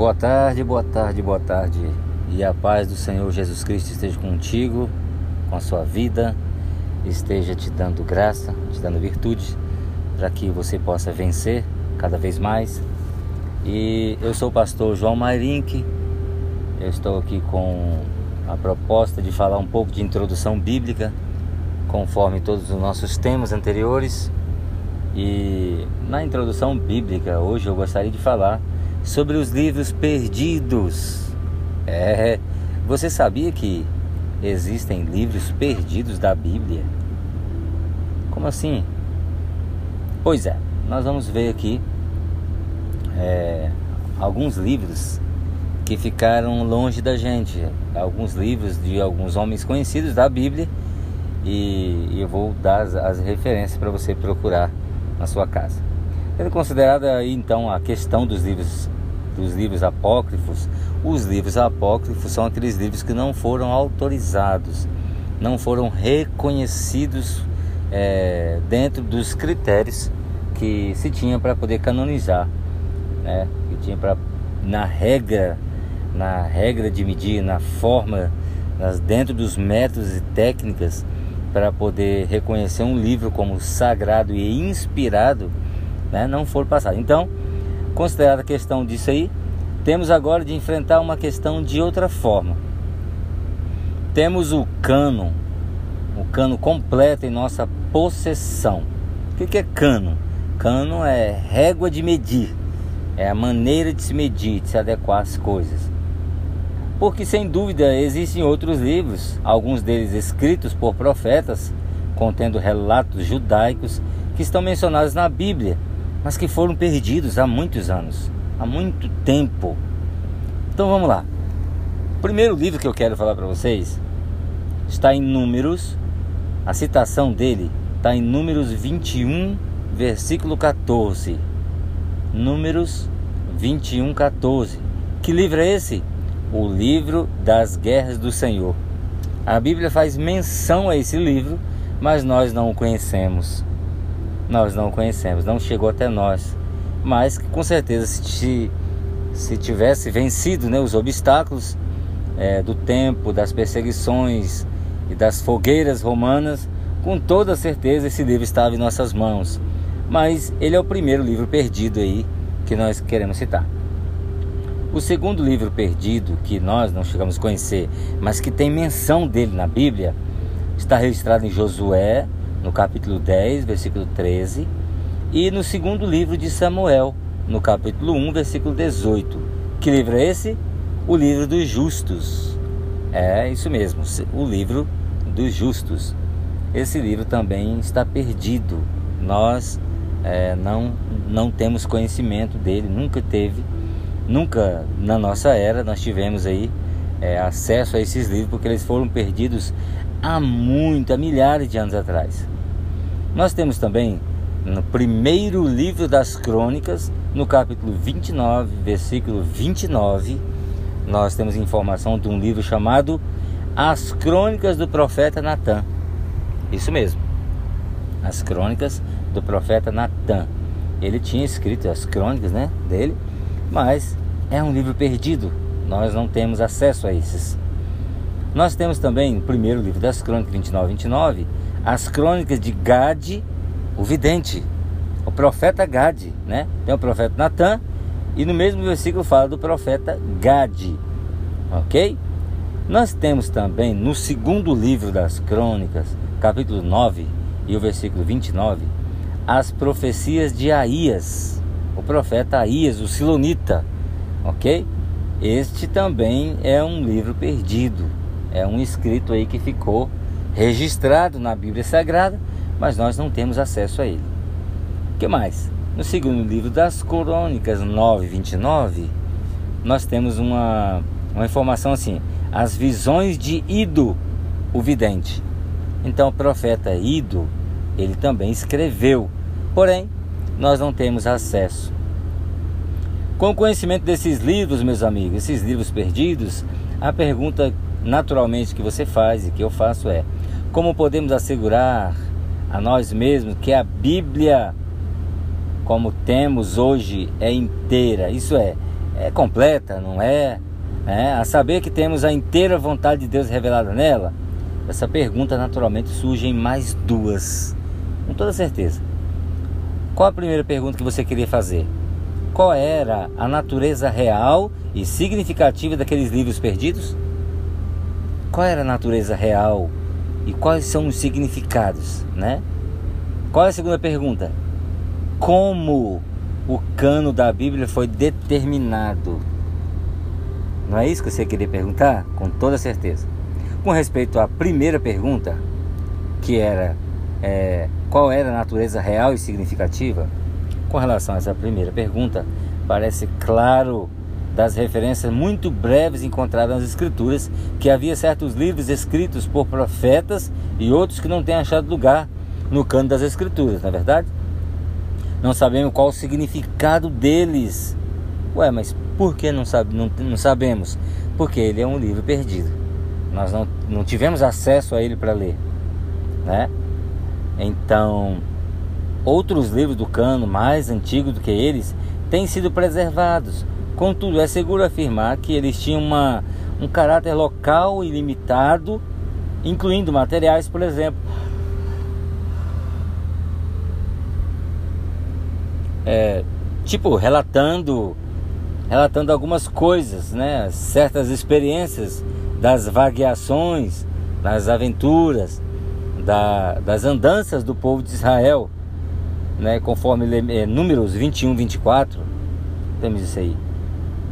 Boa tarde, boa tarde, boa tarde. E a paz do Senhor Jesus Cristo esteja contigo, com a sua vida, esteja te dando graça, te dando virtude, para que você possa vencer cada vez mais. E eu sou o pastor João Mairink, eu estou aqui com a proposta de falar um pouco de introdução bíblica, conforme todos os nossos temas anteriores. E na introdução bíblica, hoje eu gostaria de falar sobre os livros perdidos. É, você sabia que existem livros perdidos da Bíblia? Como assim? Pois é, nós vamos ver aqui é, alguns livros que ficaram longe da gente, alguns livros de alguns homens conhecidos da Bíblia e, eu vou dar as, as referências para você procurar na sua casa. Tendo considerada aí então a questão dos livros dos livros apócrifos, os livros apócrifos são aqueles livros que não foram autorizados, não foram reconhecidos é, dentro dos critérios que se tinha para poder canonizar, né? Que tinha para na regra, na regra de medir, na forma, nas, dentro dos métodos e técnicas para poder reconhecer um livro como sagrado e inspirado, né? Não foram passados. Então Considerada a questão disso aí, temos agora de enfrentar uma questão de outra forma. Temos o cano, o cano completo em nossa possessão. O que é cano? Cano é régua de medir, é a maneira de se medir, de se adequar às coisas. Porque sem dúvida existem outros livros, alguns deles escritos por profetas, contendo relatos judaicos que estão mencionados na Bíblia mas que foram perdidos há muitos anos, há muito tempo. Então vamos lá. O primeiro livro que eu quero falar para vocês está em Números, a citação dele está em Números 21, versículo 14. Números 21, 14. Que livro é esse? O livro das guerras do Senhor. A Bíblia faz menção a esse livro, mas nós não o conhecemos nós não conhecemos, não chegou até nós. Mas que com certeza se, se tivesse vencido né, os obstáculos é, do tempo, das perseguições e das fogueiras romanas, com toda certeza esse livro estava em nossas mãos. Mas ele é o primeiro livro perdido aí que nós queremos citar. O segundo livro perdido que nós não chegamos a conhecer, mas que tem menção dele na Bíblia, está registrado em Josué, no capítulo 10, versículo 13, e no segundo livro de Samuel, no capítulo 1, versículo 18. Que livro é esse? O livro dos justos. É isso mesmo, o livro dos justos. Esse livro também está perdido. Nós é, não, não temos conhecimento dele, nunca teve, nunca na nossa era nós tivemos aí é, acesso a esses livros, porque eles foram perdidos há muito, há milhares de anos atrás. Nós temos também no primeiro livro das crônicas, no capítulo 29, versículo 29, nós temos informação de um livro chamado As Crônicas do Profeta Natan. Isso mesmo. As Crônicas do Profeta Natan. Ele tinha escrito as crônicas, né, dele, mas é um livro perdido. Nós não temos acesso a esses. Nós temos também, no primeiro livro das Crônicas 29 29, as crônicas de Gade, o vidente, o profeta Gade, né? Tem o profeta Natan e no mesmo versículo fala do profeta Gade, ok? Nós temos também no segundo livro das crônicas, capítulo 9 e o versículo 29, as profecias de Aías, o profeta Aías, o Silonita, ok? Este também é um livro perdido é um escrito aí que ficou registrado na Bíblia Sagrada, mas nós não temos acesso a ele. O que mais? No segundo livro das Crônicas 9, 29, nós temos uma, uma informação assim: as visões de Ido, o vidente. Então, o profeta Ido, ele também escreveu, porém, nós não temos acesso. Com o conhecimento desses livros, meus amigos, esses livros perdidos, a pergunta naturalmente que você faz e que eu faço é: como podemos assegurar a nós mesmos que a Bíblia, como temos hoje, é inteira? Isso é, é completa, não é? é? A saber que temos a inteira vontade de Deus revelada nela, essa pergunta naturalmente surge em mais duas, com toda certeza. Qual a primeira pergunta que você queria fazer? Qual era a natureza real e significativa daqueles livros perdidos? Qual era a natureza real e quais são os significados, né? Qual é a segunda pergunta? Como o cano da Bíblia foi determinado? Não é isso que você queria perguntar? Com toda certeza. Com respeito à primeira pergunta, que era é, qual era a natureza real e significativa, com relação a essa primeira pergunta, parece claro das referências muito breves encontradas nas Escrituras que havia certos livros escritos por profetas e outros que não têm achado lugar no cano das Escrituras, não é verdade? Não sabemos qual o significado deles. Ué, mas por que não, sabe, não, não sabemos? Porque ele é um livro perdido. Nós não, não tivemos acesso a ele para ler. Né? Então, outros livros do cano mais antigos do que eles têm sido preservados. Contudo, é seguro afirmar que eles tinham uma, um caráter local e limitado, incluindo materiais, por exemplo. É, tipo, relatando relatando algumas coisas, né? certas experiências das vagueações, das aventuras, da, das andanças do povo de Israel, né? conforme é, Números 21, 24, temos isso aí.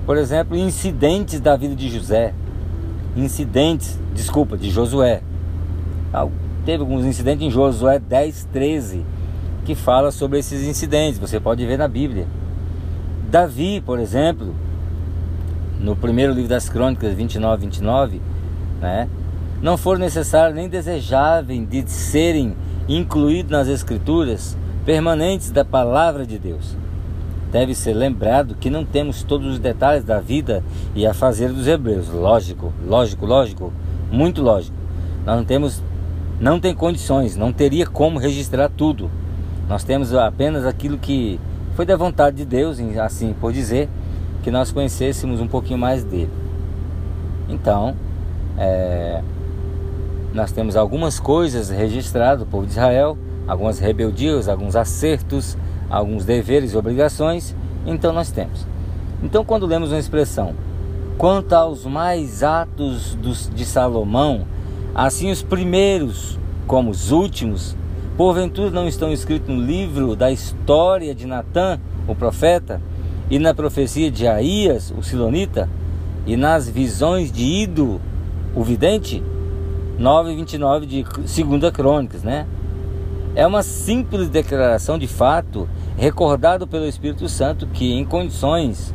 Por exemplo, incidentes da vida de José, incidentes, desculpa, de Josué. Teve alguns incidentes em Josué 10, 13, que fala sobre esses incidentes, você pode ver na Bíblia. Davi, por exemplo, no primeiro livro das Crônicas 29, 29, né? Não for necessário nem desejável de serem incluídos nas Escrituras permanentes da palavra de Deus. Deve ser lembrado que não temos todos os detalhes da vida e a fazer dos hebreus. Lógico, lógico, lógico, muito lógico. Nós não temos, não tem condições, não teria como registrar tudo. Nós temos apenas aquilo que foi da vontade de Deus, assim por dizer, que nós conhecêssemos um pouquinho mais dele. Então, é, nós temos algumas coisas registradas do povo de Israel, algumas rebeldias, alguns acertos, alguns deveres e obrigações. Então, nós temos. Então, quando lemos uma expressão, quanto aos mais atos dos, de Salomão, assim os primeiros como os últimos, porventura não estão escritos no livro da história de Natã, o profeta, e na profecia de Aías, o Silonita, e nas visões de Ido, o vidente, 9 e 29 de 2 Crônicas, né? É uma simples declaração de fato, recordado pelo Espírito Santo, que em condições,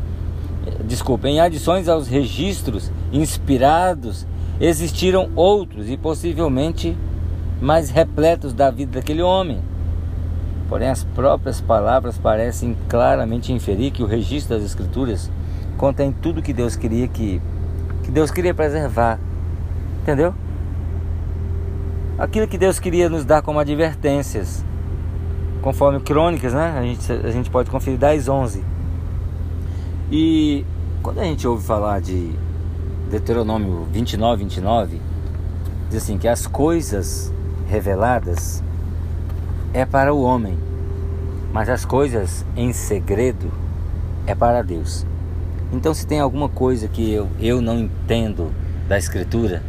desculpa, em adições aos registros inspirados, existiram outros e possivelmente mais repletos da vida daquele homem. Porém, as próprias palavras parecem claramente inferir que o registro das Escrituras contém tudo que Deus queria que, que Deus queria preservar. Entendeu? Aquilo que Deus queria nos dar como advertências. Conforme Crônicas, né? A gente, a gente pode conferir 10, 11. E quando a gente ouve falar de Deuteronômio 29, 29, diz assim que as coisas reveladas é para o homem, mas as coisas em segredo é para Deus. Então, se tem alguma coisa que eu, eu não entendo da Escritura,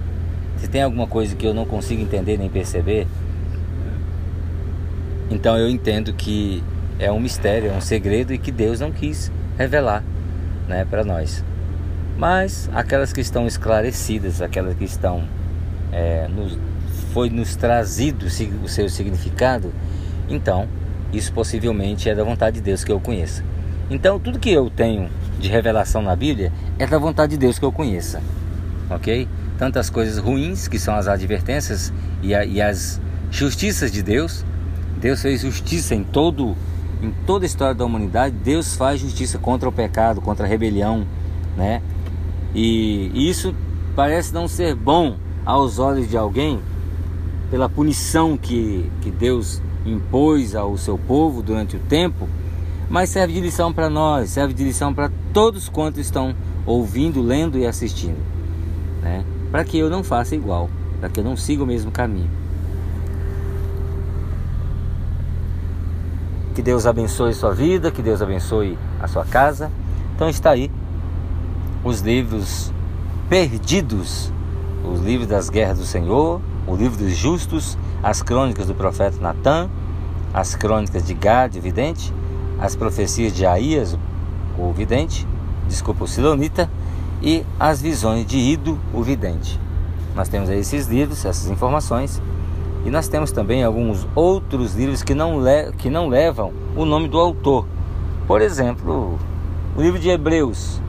se tem alguma coisa que eu não consigo entender nem perceber, então eu entendo que é um mistério, é um segredo e que Deus não quis revelar né, para nós. Mas aquelas que estão esclarecidas, aquelas que estão é, nos, foi nos trazido o seu significado, então, isso possivelmente é da vontade de Deus que eu conheça. Então, tudo que eu tenho de revelação na Bíblia é da vontade de Deus que eu conheça. Ok? Tanto as coisas ruins, que são as advertências e, a, e as justiças de Deus. Deus fez justiça em todo em toda a história da humanidade. Deus faz justiça contra o pecado, contra a rebelião, né? E, isso parece não ser bom aos olhos de alguém pela punição que, que Deus impôs ao seu povo durante o tempo, mas serve de lição para nós, serve de lição para todos quantos estão ouvindo, lendo e assistindo, né? Para que eu não faça igual, para que eu não siga o mesmo caminho. Que Deus abençoe sua vida, que Deus abençoe a sua casa. Então está aí os livros perdidos, os livros das guerras do Senhor, o livro dos justos, as crônicas do profeta Natan, as crônicas de Gad, vidente, as profecias de Aías, o vidente, desculpa, o e as visões de Ido, o vidente. Nós temos aí esses livros, essas informações, e nós temos também alguns outros livros que não, que não levam o nome do autor. Por exemplo, o livro de Hebreus,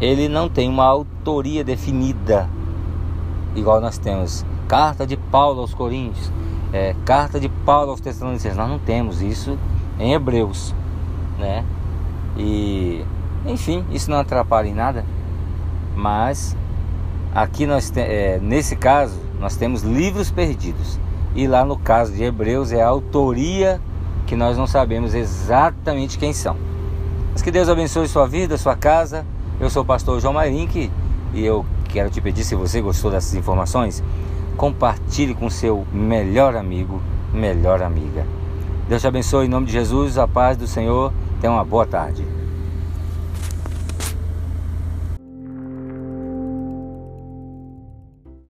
ele não tem uma autoria definida, igual nós temos carta de Paulo aos Coríntios, é, carta de Paulo aos Tessalonicenses. Nós não temos isso em Hebreus, né? E enfim, isso não atrapalha em nada, mas aqui nós é, nesse caso nós temos livros perdidos e lá no caso de Hebreus é a autoria que nós não sabemos exatamente quem são. Mas que Deus abençoe sua vida, sua casa. Eu sou o pastor João Marink e eu quero te pedir, se você gostou dessas informações, compartilhe com seu melhor amigo, melhor amiga. Deus te abençoe em nome de Jesus, a paz do Senhor. Tenha uma boa tarde.